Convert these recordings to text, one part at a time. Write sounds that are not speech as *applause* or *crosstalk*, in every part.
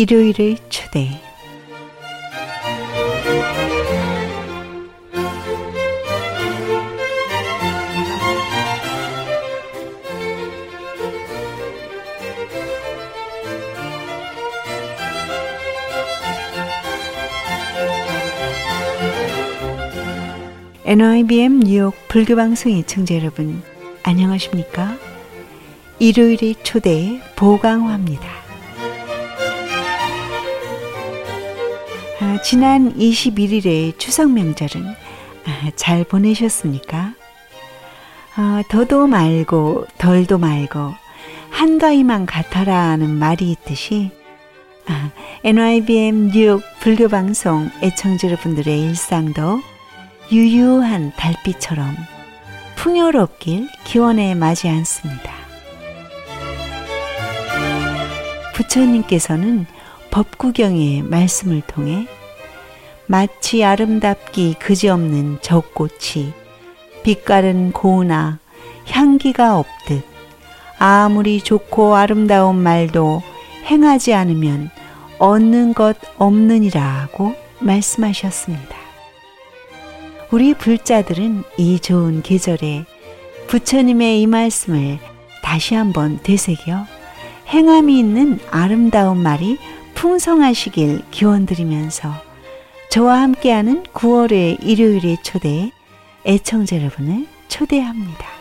일요일의 초대 NIBM 뉴욕 불교방송 이청자 여러분 안녕하십니까? 일요일의 초대 보강화입니다. 아, 지난 21일의 추석 명절은 아, 잘 보내셨습니까? 아, 더도 말고 덜도 말고 한가위만 같아라는 말이 있듯이 아, NYBM 뉴욕 불교 방송 애청자 여러분들의 일상도 유유한 달빛처럼 풍요롭길 기원해 마지 않습니다. 부처님께서는 법구경의 말씀을 통해 마치 아름답기 그지없는 젖꽃이 빛깔은 고우나 향기가 없듯 아무리 좋고 아름다운 말도 행하지 않으면 얻는 것 없느니라고 말씀하셨습니다. 우리 불자들은 이 좋은 계절에 부처님의 이 말씀을 다시 한번 되새겨 행함이 있는 아름다운 말이 풍성하시길 기원드리면서 저와 함께하는 9월의 일요일의 초대에 애청자 여러분을 초대합니다.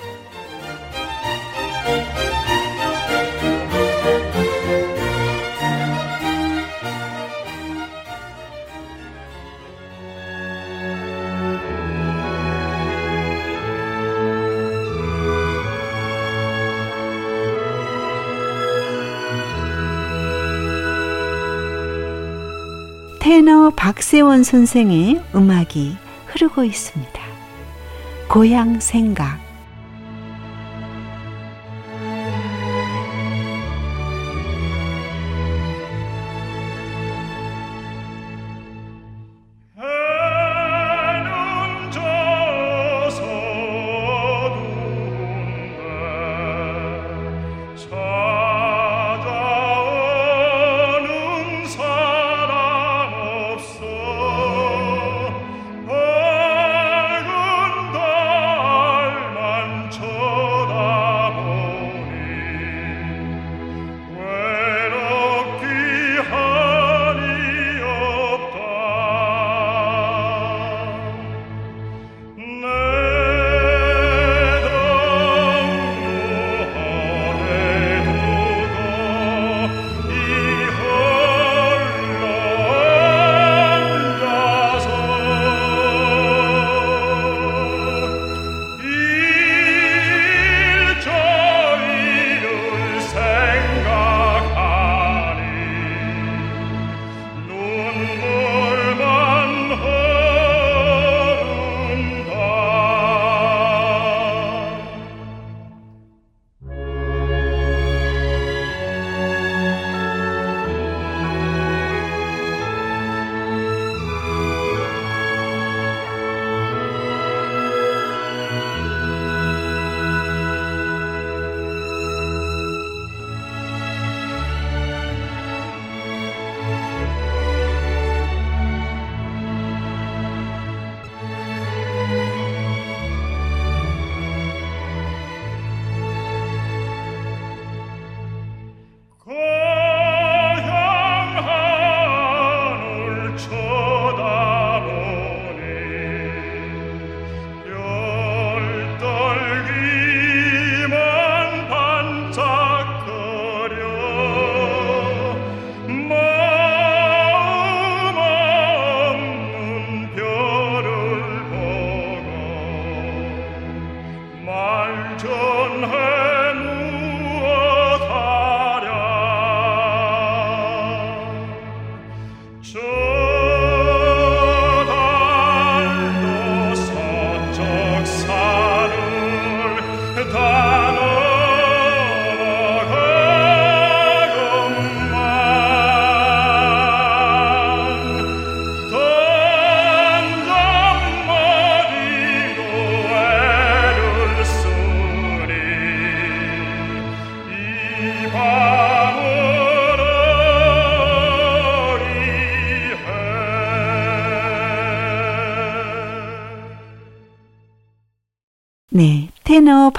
테너 박세원 선생의 음악이 흐르고 있습니다. 고향 생각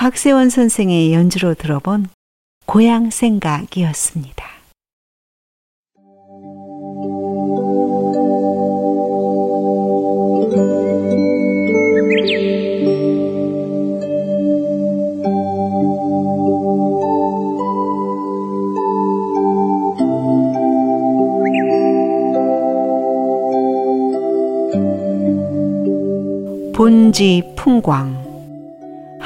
박세원 선생의 연주로 들어본 고향 생각이었습니다. 본지 풍광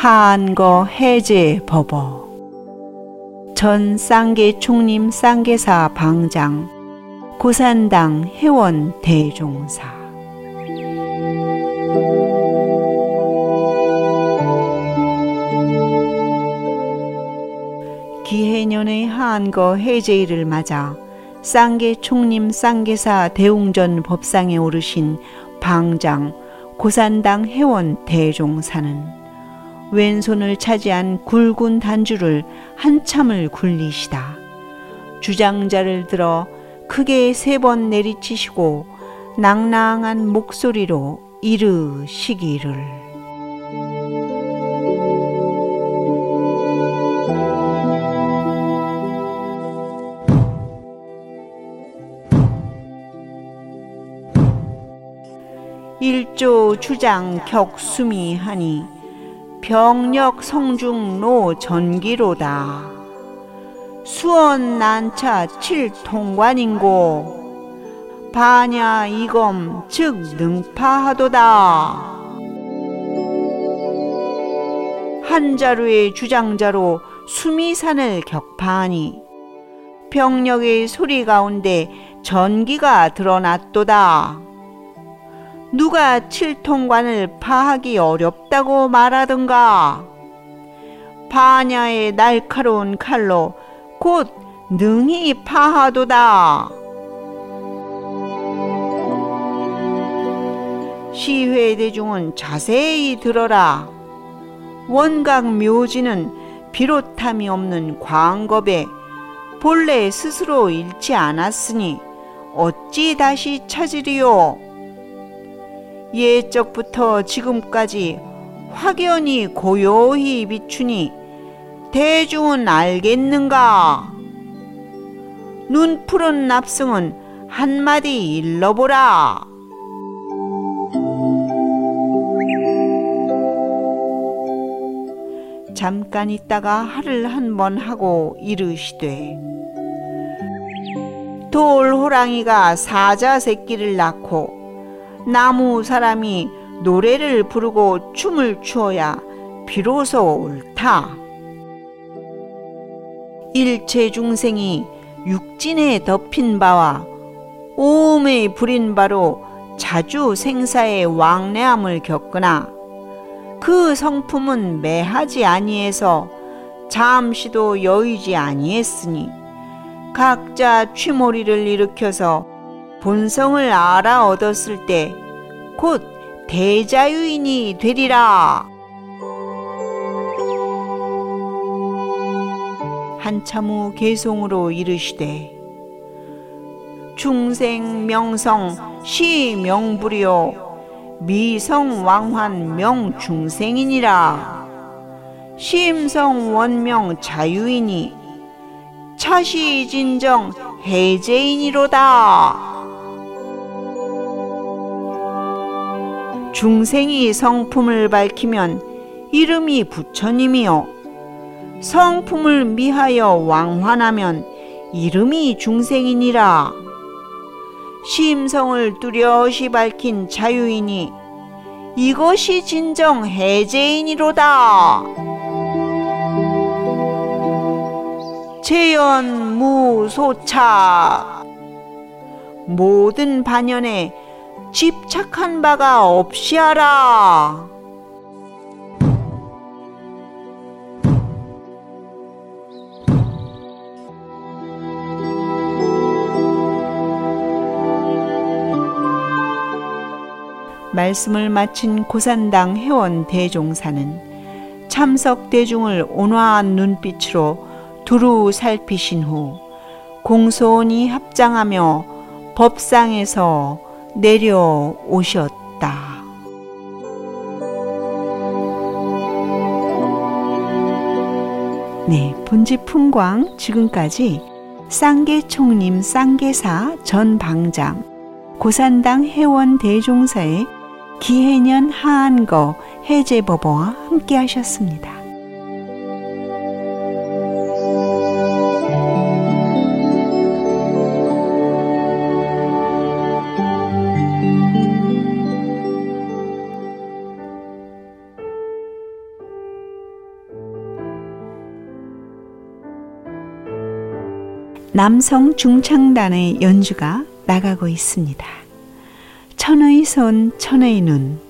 한거 해제 법어. 전 쌍계 총림 쌍계사 방장 고산당 회원 대종사. 기해년의 한거 해제일을 맞아 쌍계 총림 쌍계사 대웅전 법상에 오르신 방장 고산당 회원 대종사는 왼손을 차지한 굵은 단주를 한참을 굴리시다. 주장자를 들어 크게 세 번 내리치시고 낭낭한 목소리로 이르시기를 일조 주장 격수미 하니 병력 성중로 전기로다. 수원 난차 칠통관인고 반야 이검 즉 능파하도다. 한자루의 주장자로 수미산을 격파하니 병력의 소리 가운데 전기가 드러났도다. 누가 칠통관을 파하기 어렵다고 말하던가. 파냐의 날카로운 칼로 곧 능히 파하도다. 시회 대중은 자세히 들어라. 원각 묘지는 비롯함이 없는 광겁에 본래 스스로 잃지 않았으니 어찌 다시 찾으리요? 예적부터 지금까지 확연히 고요히 비추니 대중은 알겠는가? 눈 푸른 납승은 한마디 일러보라. 잠깐 있다가 할을 한 번 하고 이르시되 돌 호랑이가 사자 새끼를 낳고 나무 사람이 노래를 부르고 춤을 추어야 비로소 옳다. 일체 중생이 육진에 덮인 바와 오음에 부린 바로 자주 생사의 왕래함을 겪으나 그 성품은 매하지 아니해서 잠시도 여의지 아니했으니 각자 취몰이를 일으켜서 본성을 알아 얻었을 때 곧 대자유인이 되리라. 한참 후 개송으로 이르시되 중생 명성 시 명불이요 미성 왕환 명 중생이니라 심성 원명 자유이니 차시 진정 해제인이로다. 중생이 성품을 밝히면 이름이 부처님이요. 성품을 미하여 왕환하면 이름이 중생이니라. 심성을 뚜렷이 밝힌 자유이니 이것이 진정 해제인이로다. 재연무소차 모든 반연에 집착한 바가 없이 하라. 말씀을 마친 고산당 회원 대종사는 참석 대중을 온화한 눈빛으로 두루 살피신 후 공손히 합장하며 법상에서 내려오셨다. 네, 본지 풍광 지금까지 쌍계총림 쌍계사 전 방장 고산당 회원 대종사의 기해년 하안거 해제버버와 함께 하셨습니다. 남성 중창단의 연주가 나가고 있습니다. 천의 손, 천의 눈,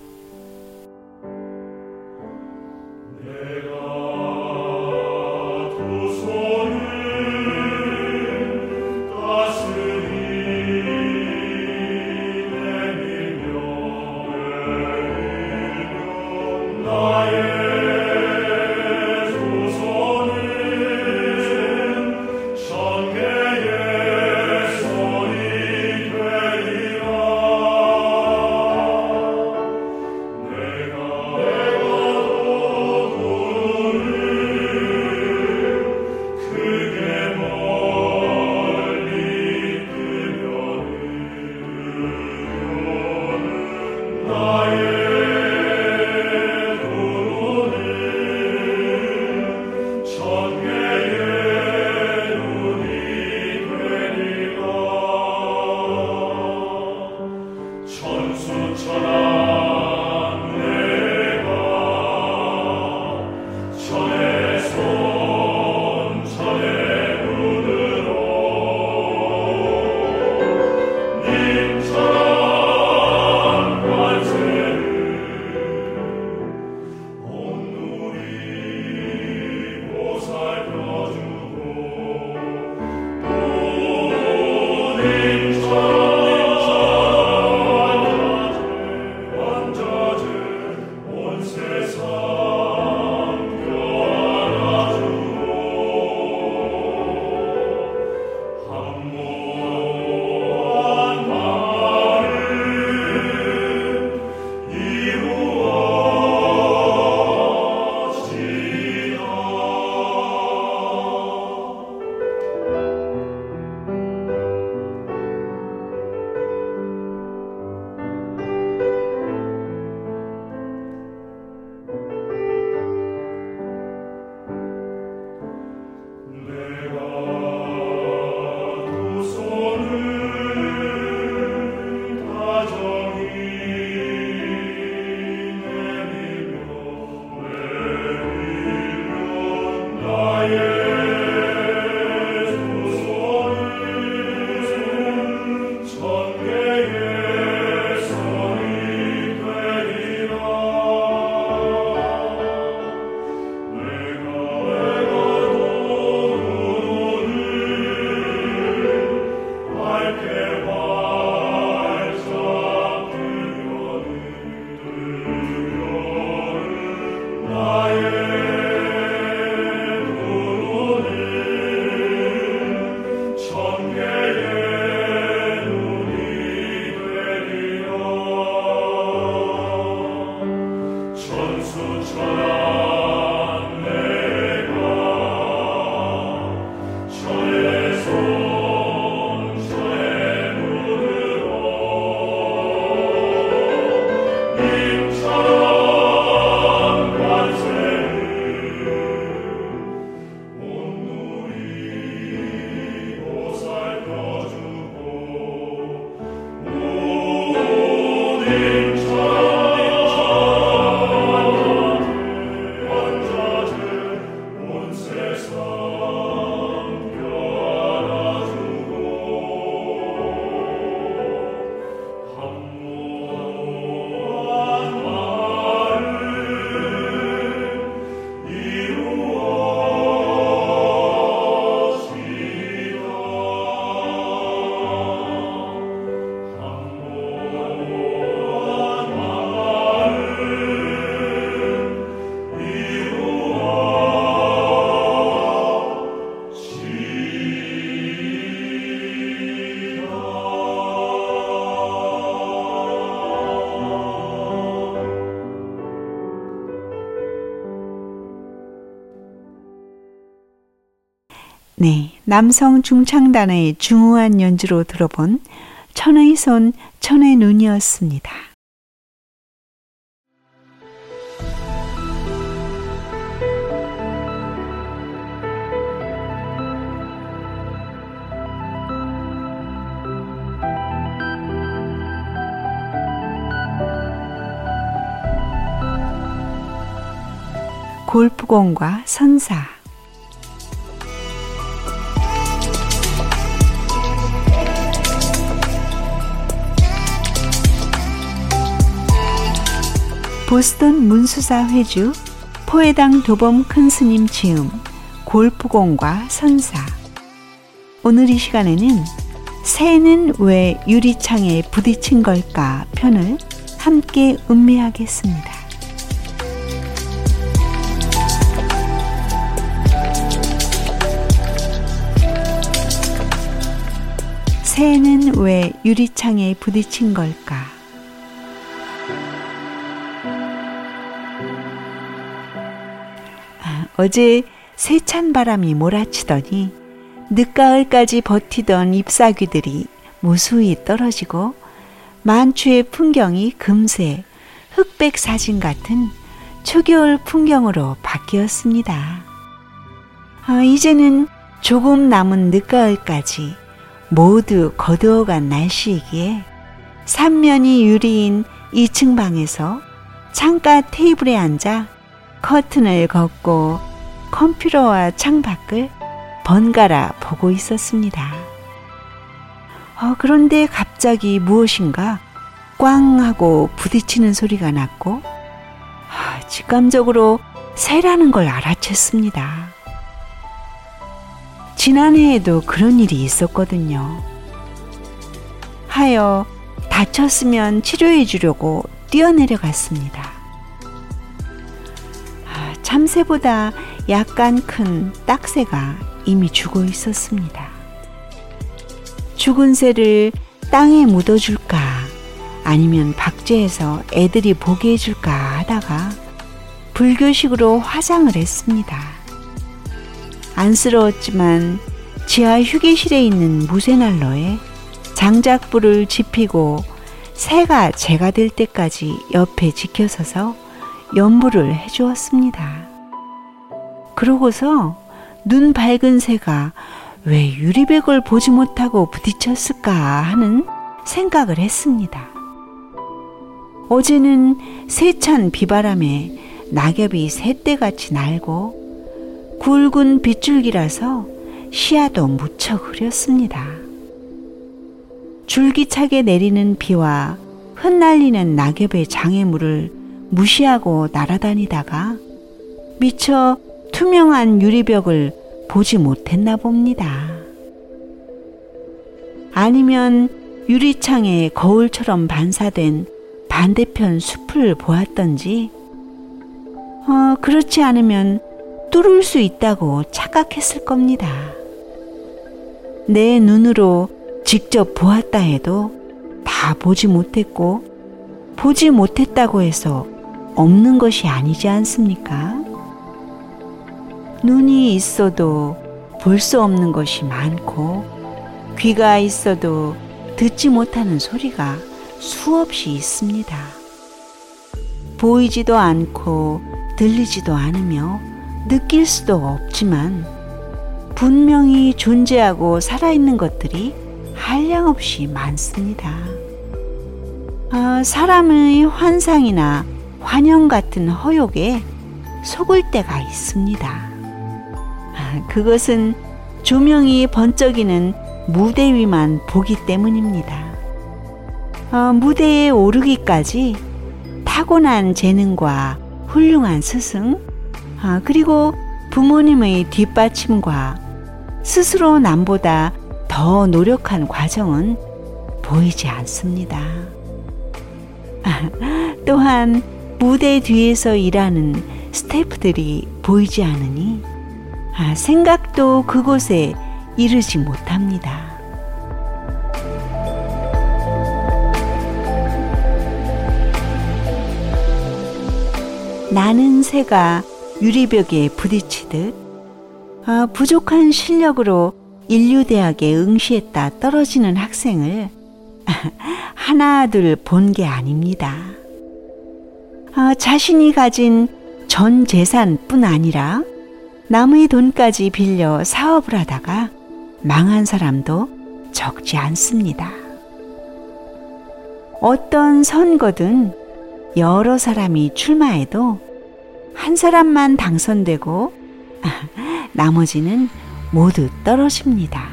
남성 중창단의 중후한 연주로 들어본 천의 손, 천의 눈이었습니다. 골프공과 선사 보스턴 문수사 회주 포해당 도범 큰스님 지음 골프공과 선사 오늘 이 시간에는 새는 왜 유리창에 부딪힌 걸까 편을 함께 음미하겠습니다. 새는 왜 유리창에 부딪힌 걸까? 어제 세찬 바람이 몰아치더니 늦가을까지 버티던 잎사귀들이 무수히 떨어지고 만추의 풍경이 금세 흑백 사진 같은 초겨울 풍경으로 바뀌었습니다. 아, 이제는 조금 남은 늦가을까지 모두 거두어간 날씨이기에 삼면이 유리인 2층 방에서 창가 테이블에 앉아 커튼을 걷고 컴퓨터와 창밖을 번갈아 보고 있었습니다. 어, 그런데 갑자기 무엇인가 꽝 하고 부딪히는 소리가 났고 아, 직감적으로 새라는 걸 알아챘습니다. 지난해에도 그런 일이 있었거든요. 하여 다쳤으면 치료해 주려고 뛰어내려갔습니다. 참새보다 약간 큰 딱새가 이미 죽어 있었습니다. 죽은 새를 땅에 묻어줄까 아니면 박제해서 애들이 보게 해줄까 하다가 불교식으로 화장을 했습니다. 안쓰러웠지만 지하 휴게실에 있는 무쇠난로에 장작불을 지피고 새가 재가 될 때까지 옆에 지켜서서 연부를 해 주었습니다. 그러고서 눈 밝은 새가 왜 유리백을 보지 못하고 부딪혔을까 하는 생각을 했습니다. 어제는 세찬 비바람에 낙엽이 새떼같이 날고 굵은 빗줄기라서 시야도 무척 흐렸습니다. 줄기차게 내리는 비와 흩날리는 낙엽의 장애물을 무시하고 날아다니다가 미처 투명한 유리벽을 보지 못했나 봅니다. 아니면 유리창에 거울처럼 반사된 반대편 숲을 보았던지, 어, 그렇지 않으면 뚫을 수 있다고 착각했을 겁니다. 내 눈으로 직접 보았다 해도 다 보지 못했고, 보지 못했다고 해서 없는 것이 아니지 않습니까? 눈이 있어도 볼 수 없는 것이 많고, 귀가 있어도 듣지 못하는 소리가 수없이 있습니다. 보이지도 않고 들리지도 않으며 느낄 수도 없지만 분명히 존재하고 살아있는 것들이 한량없이 많습니다. 아, 사람의 환상이나 환영 같은 허욕에 속을 때가 있습니다. 아, 그것은 조명이 번쩍이는 무대 위만 보기 때문입니다. 어, 무대에 오르기까지 타고난 재능과 훌륭한 스승, 아, 그리고 부모님의 뒷받침과 스스로 남보다 더 노력한 과정은 보이지 않습니다. 아, 또한 무대 뒤에서 일하는 스태프들이 보이지 않으니 아, 생각도 그곳에 이르지 못합니다. 나는 새가 유리벽에 부딪히듯 아, 부족한 실력으로 인류대학에 응시했다 떨어지는 학생을 *laughs* 하나 둘 본 게 아닙니다. 아, 자신이 가진 전 재산뿐 아니라 남의 돈까지 빌려 사업을 하다가 망한 사람도 적지 않습니다. 어떤 선거든 여러 사람이 출마해도 한 사람만 당선되고 *laughs* 나머지는 모두 떨어집니다.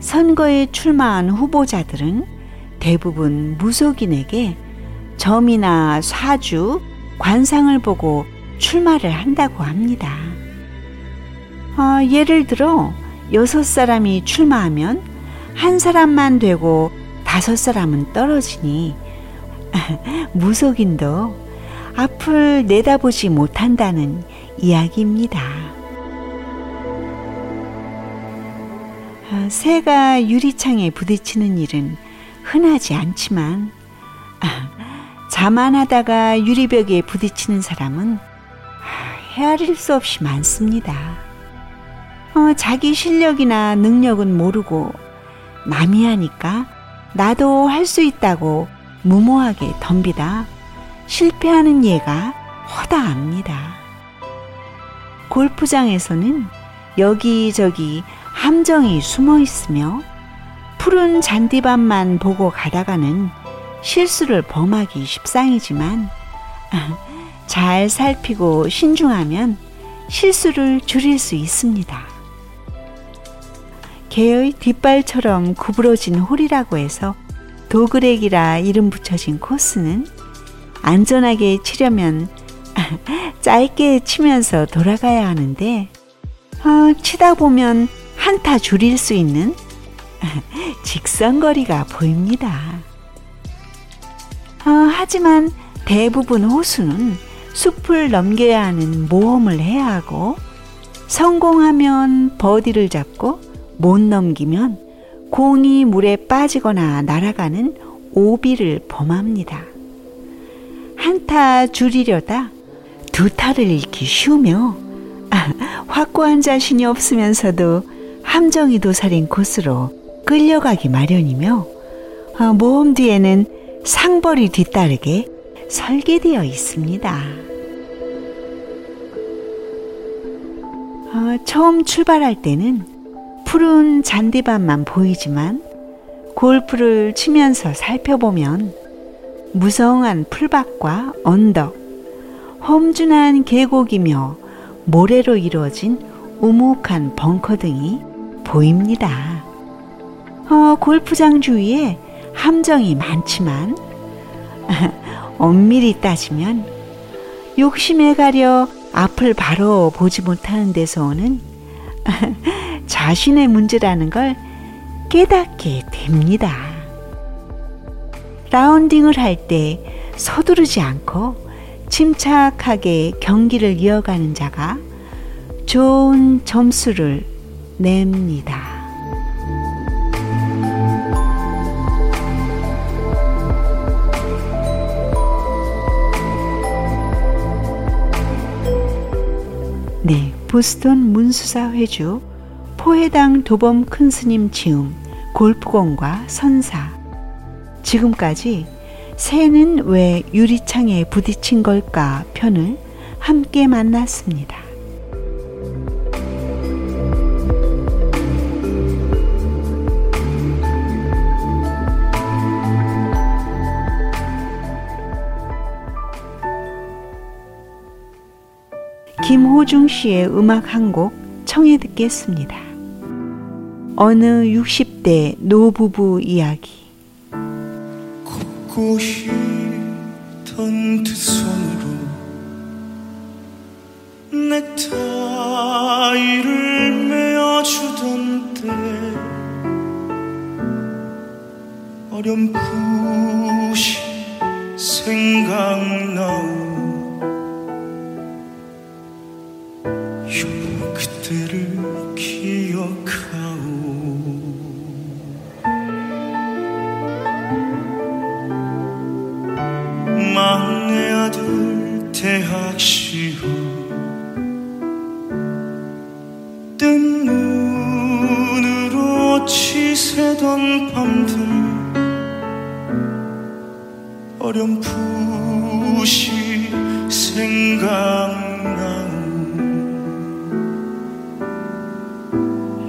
선거에 출마한 후보자들은 대부분 무속인에게 점이나 사주, 관상을 보고 출마를 한다고 합니다. 아, 예를 들어 여섯 사람이 출마하면 한 사람만 되고 다섯 사람은 떨어지니 *laughs* 무속인도 앞을 내다보지 못한다는 이야기입니다. 아, 새가 유리창에 부딪히는 일은 흔하지 않지만 자만하다가 유리벽에 부딪히는 사람은 헤아릴 수 없이 많습니다. 어, 자기 실력이나 능력은 모르고 남이 하니까 나도 할 수 있다고 무모하게 덤비다 실패하는 예가 허다합니다. 골프장에서는 여기저기 함정이 숨어 있으며 푸른 잔디밭만 보고 가다가는 실수를 범하기 십상이지만 *laughs* 잘 살피고 신중하면 실수를 줄일 수 있습니다. 개의 뒷발처럼 구부러진 홀이라고 해서 도그렉이라 이름 붙여진 코스는 안전하게 치려면 *laughs* 짧게 치면서 돌아가야 하는데 어, 치다 보면 한타 줄일 수 있는 *laughs* 직선거리가 보입니다. 어, 하지만 대부분 호수는 숲을 넘겨야 하는 모험을 해야 하고 성공하면 버디를 잡고 못 넘기면 공이 물에 빠지거나 날아가는 오비를 범합니다. 한타 줄이려다 두 타를 잃기 쉬우며 아, *laughs* 확고한 자신이 없으면서도 함정이 도사린 코스로 끌려가기 마련이며 아, 모험 뒤에는 상벌이 뒤따르게 설계되어 있습니다. 어, 처음 출발할 때는 푸른 잔디밭만 보이지만 골프를 치면서 살펴보면 무성한 풀밭과 언덕, 험준한 계곡이며 모래로 이루어진 우묵한 벙커 등이 보입니다. 어, 골프장 주위에 함정이 많지만 *laughs* 엄밀히 따지면 욕심에 가려 앞을 바로 보지 못하는 데서 오는 *laughs* 자신의 문제라는 걸 깨닫게 됩니다. 라운딩을 할 때 서두르지 않고 침착하게 경기를 이어가는 자가 좋은 점수를 냅니다. 보스턴 문수사 회주 포해당 도범 큰스님 지음 골프공과 선사 지금까지 새는 왜 유리창에 부딪힌 걸까 편을 함께 만났습니다. 김호중 씨의 음악 한 곡 청해 듣겠습니다. 어느 60대 노부부 이야기 걷고 싶던 두 손으로 넥타이를 메어주던 때 어렴풋이 생각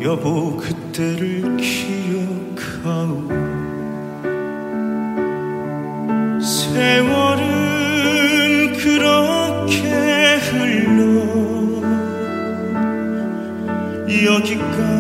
여보 그때를 기억하오. 세월은 그렇게 흘러 여기까지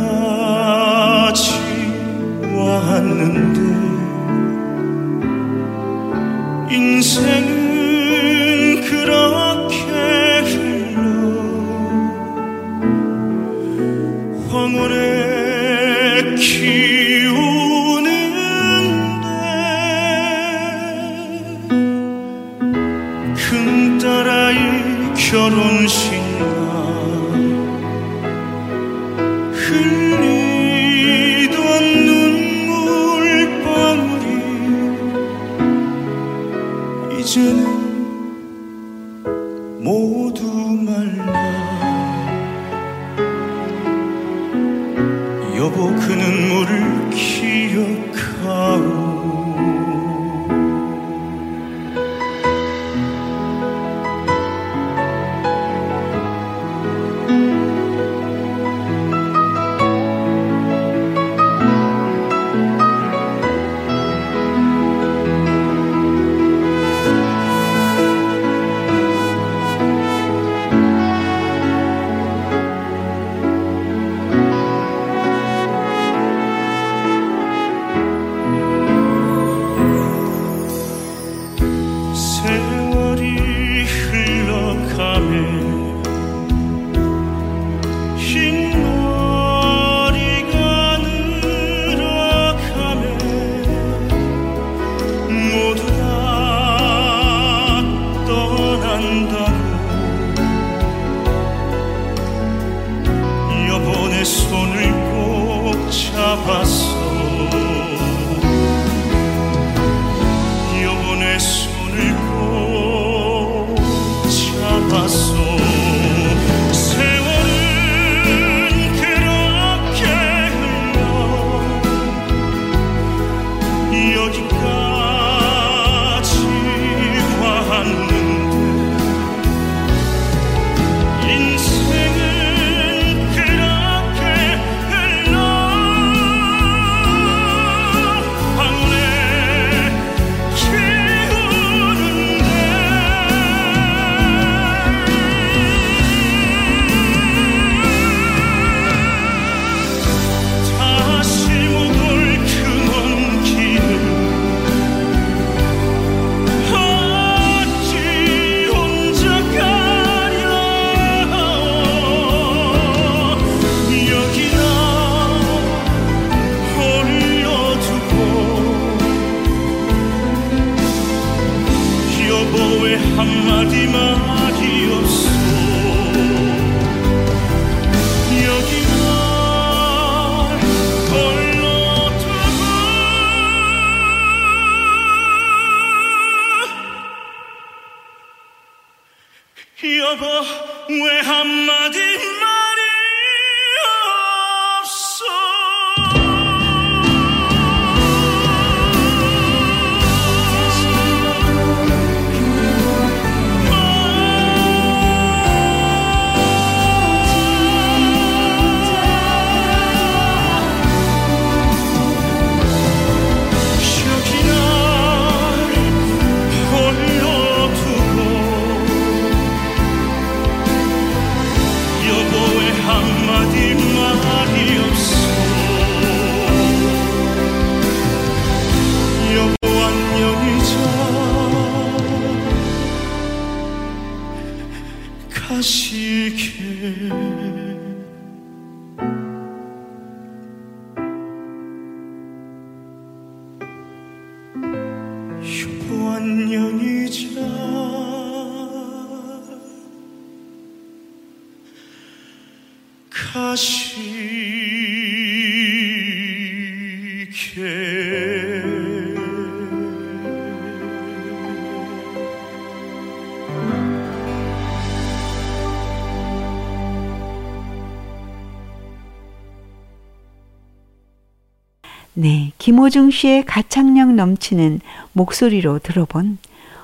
김호중 씨의 가창력 넘치는 목소리로 들어본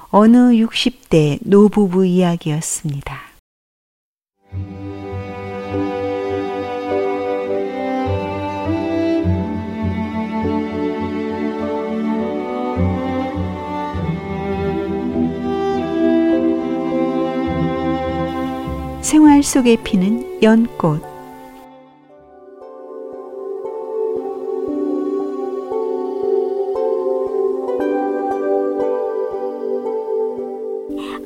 어느 60대 노부부 이야기였습니다. 생활 속에 피는 연꽃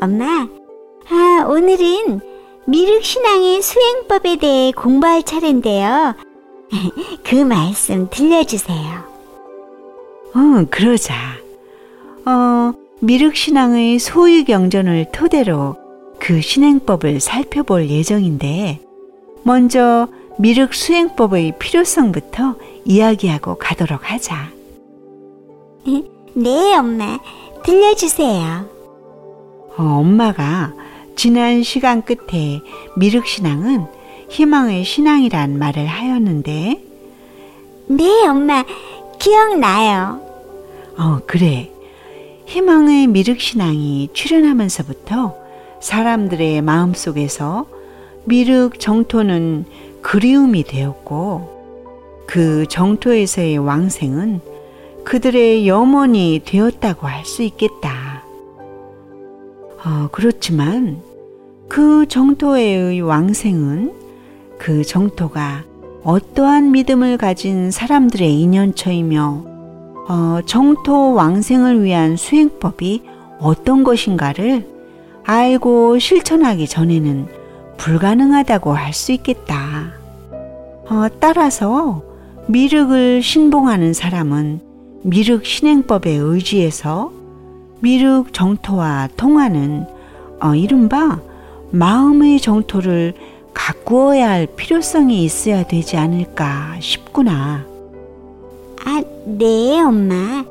엄마, 아, 오늘은 미륵신앙의 수행법에 대해 공부할 차례인데요. *laughs* 그 말씀 들려주세요. 어, 그러자. 어, 미륵신앙의 소유경전을 토대로 그 신행법을 살펴볼 예정인데, 먼저 미륵 수행법의 필요성부터 이야기하고 가도록 하자. 네, 엄마. 들려주세요. 어, 엄마가 지난 시간 끝에 미륵신앙은 희망의 신앙이란 말을 하였는데, 네, 엄마. 기억나요. 어, 그래. 희망의 미륵신앙이 출현하면서부터 사람들의 마음속에서 미륵 정토는 그리움이 되었고, 그 정토에서의 왕생은 그들의 염원이 되었다고 할 수 있겠다. 어, 그렇지만 그 정토의 왕생은 그 정토가 어떠한 믿음을 가진 사람들의 인연처이며 어, 정토 왕생을 위한 수행법이 어떤 것인가를 알고 실천하기 전에는 불가능하다고 할 수 있겠다. 어, 따라서 미륵을 신봉하는 사람은 미륵 신행법에 의지해서 미륵 정토와 통하는 어, 이른바 마음의 정토를 가꾸어야 할 필요성이 있어야 되지 않을까 싶구나. 아, 네, 엄마.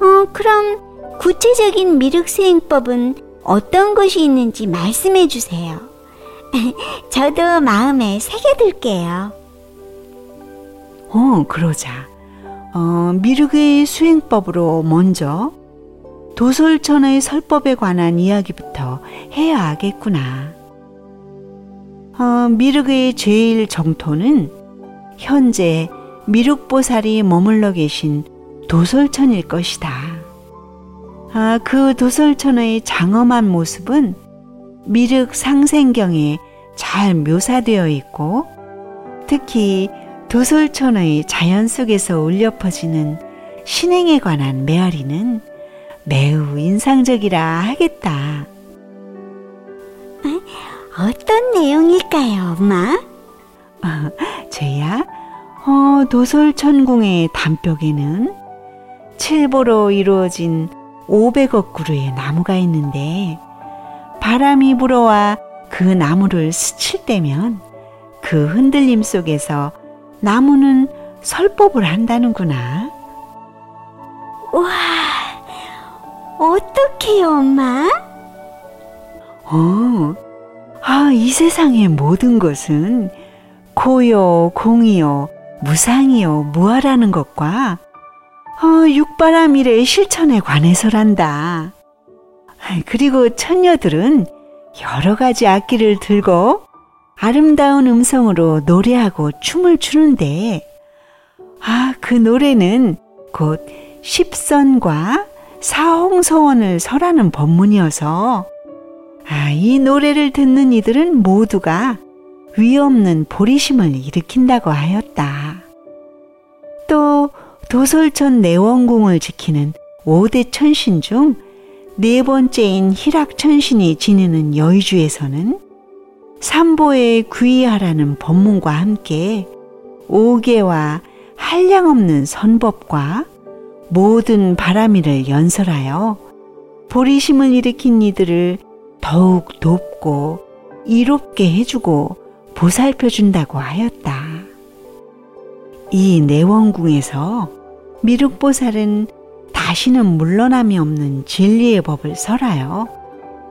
어, 그럼 구체적인 미륵 수행법은 어떤 것이 있는지 말씀해 주세요. *laughs* 저도 마음에 새겨둘게요. 어, 그러자. 어, 미륵의 수행법으로 먼저 도솔천의 설법에 관한 이야기부터 해야 하겠구나. 어, 미륵의 제일 정토는 현재 미륵보살이 머물러 계신 도솔천일 것이다. 아, 그 도솔천의 장엄한 모습은 미륵 상생경에 잘 묘사되어 있고 특히 도솔천의 자연 속에서 울려 퍼지는 신행에 관한 메아리는 매우 인상적이라 하겠다. 어떤 내용일까요, 엄마? 어, 제야, 어, 도솔천궁의 담벽에는 칠보로 이루어진 500억 그루의 나무가 있는데 바람이 불어와 그 나무를 스칠 때면 그 흔들림 속에서 나무는 설법을 한다는구나. 와, 어떡해요, 엄마? 어, 아, 이 세상의 모든 것은 고요, 공이요, 무상이요, 무아라는 것과 어, 육바라밀의 실천에 관해서란다. 그리고 처녀들은 여러 가지 악기를 들고 아름다운 음성으로 노래하고 춤을 추는데, 아, 그 노래는 곧 십선과 사홍서원을 설하는 법문이어서 아, 이 노래를 듣는 이들은 모두가 위없는 보리심을 일으킨다고 하였다. 또 도솔천 내원궁을 지키는 5대 천신 중 네 번째인 희락천신이 지내는 여의주에서는 삼보에 귀의하라는 법문과 함께 오개와 한량없는 선법과 모든 바람이를 연설하여 보리심을 일으킨 이들을 더욱 돕고 이롭게 해주고 보살펴 준다고 하였다. 이 내원궁에서 미륵보살은 다시는 물러남이 없는 진리의 법을 설하여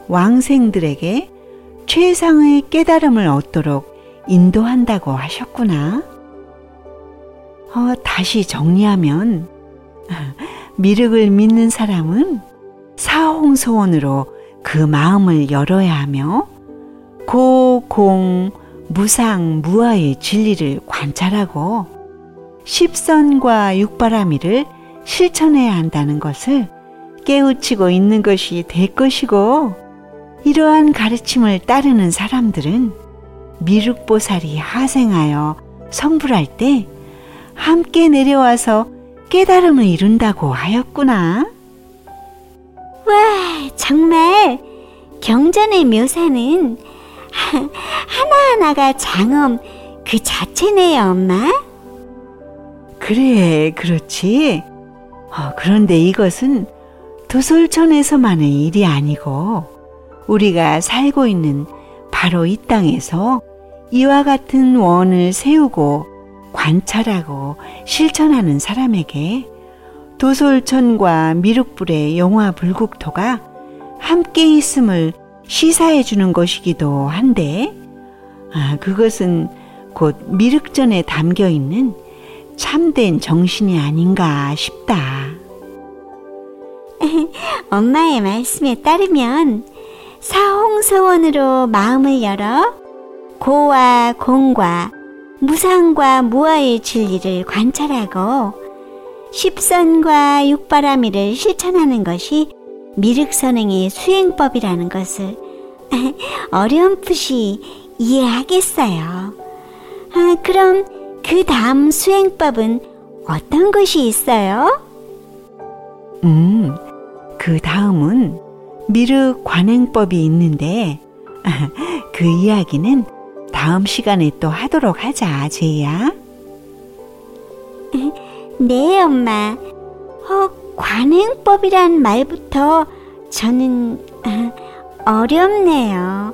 왕생들에게 최상의 깨달음을 얻도록 인도한다고 하셨구나. 어, 다시 정리하면 *laughs* 미륵을 믿는 사람은 사홍소원으로 그 마음을 열어야 하며 고공 무상 무아의 진리를 관찰하고 십선과 육바라미를 실천해야 한다는 것을 깨우치고 있는 것이 될 것이고 이러한 가르침을 따르는 사람들은 미륵보살이 하생하여 성불할 때 함께 내려와서 깨달음을 이룬다고 하였구나. 와, 정말 경전의 묘사는 *laughs* 하나하나가 장엄 그 자체네요, 엄마. 그래, 그렇지. 어, 그런데 이것은 도솔천에서만의 일이 아니고 우리가 살고 있는 바로 이 땅에서 이와 같은 원을 세우고 관찰하고 실천하는 사람에게 도솔천과 미륵불의 영화 불국토가 함께 있음을 시사해 주는 것이기도 한데, 아, 그것은 곧 미륵전에 담겨 있는 참된 정신이 아닌가 싶다. *laughs* 엄마의 말씀에 따르면 사홍서원으로 마음을 열어 고와 공과 무상과 무아의 진리를 관찰하고 십선과 육바라미를 실천하는 것이 미륵선행의 수행법이라는 것을 *laughs* 어렴풋이 이해하겠어요. 아, 그럼 그 다음 수행법은 어떤 것이 있어요? 음, 그 다음은 미륵 관행법이 있는데 *laughs* 그 이야기는 다음 시간에 또 하도록 하자, 제이야. *laughs* 네, 엄마. 어, 관행법이란 말부터 저는 어렵네요.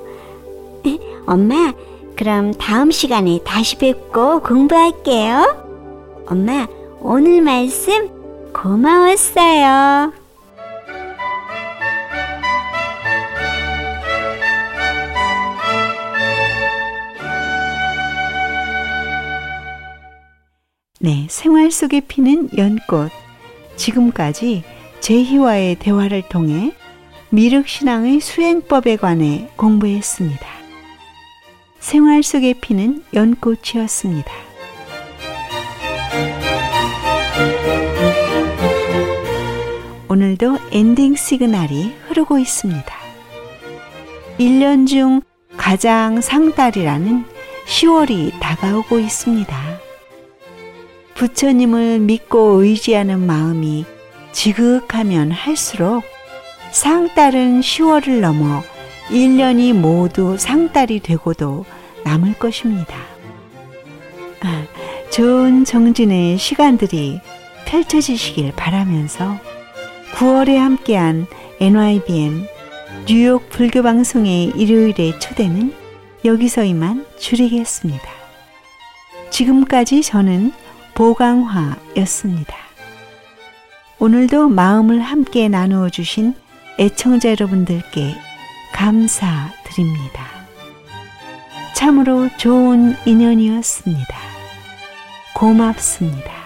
*laughs* 엄마, 그럼 다음 시간에 다시 뵙고 공부할게요. 엄마, 오늘 말씀 고마웠어요. 네, 생활 속에 피는 연꽃. 지금까지 제희와의 대화를 통해 미륵신앙의 수행법에 관해 공부했습니다. 생활 속에 피는 연꽃이었습니다. 오늘도 엔딩 시그널이 흐르고 있습니다. 1년 중 가장 상달이라는 10월이 다가오고 있습니다. 부처님을 믿고 의지하는 마음이 지극하면 할수록 상달은 10월을 넘어 1년이 모두 상달이 되고도 남을 것입니다. 아, 좋은 정진의 시간들이 펼쳐지시길 바라면서 9월에 함께한 NYBN 뉴욕 불교방송의 일요일의 초대는 여기서 이만 줄이겠습니다. 지금까지 저는 보강화였습니다. 오늘도 마음을 함께 나누어 주신 애청자 여러분들께 감사드립니다. 참으로 좋은 인연이었습니다. 고맙습니다.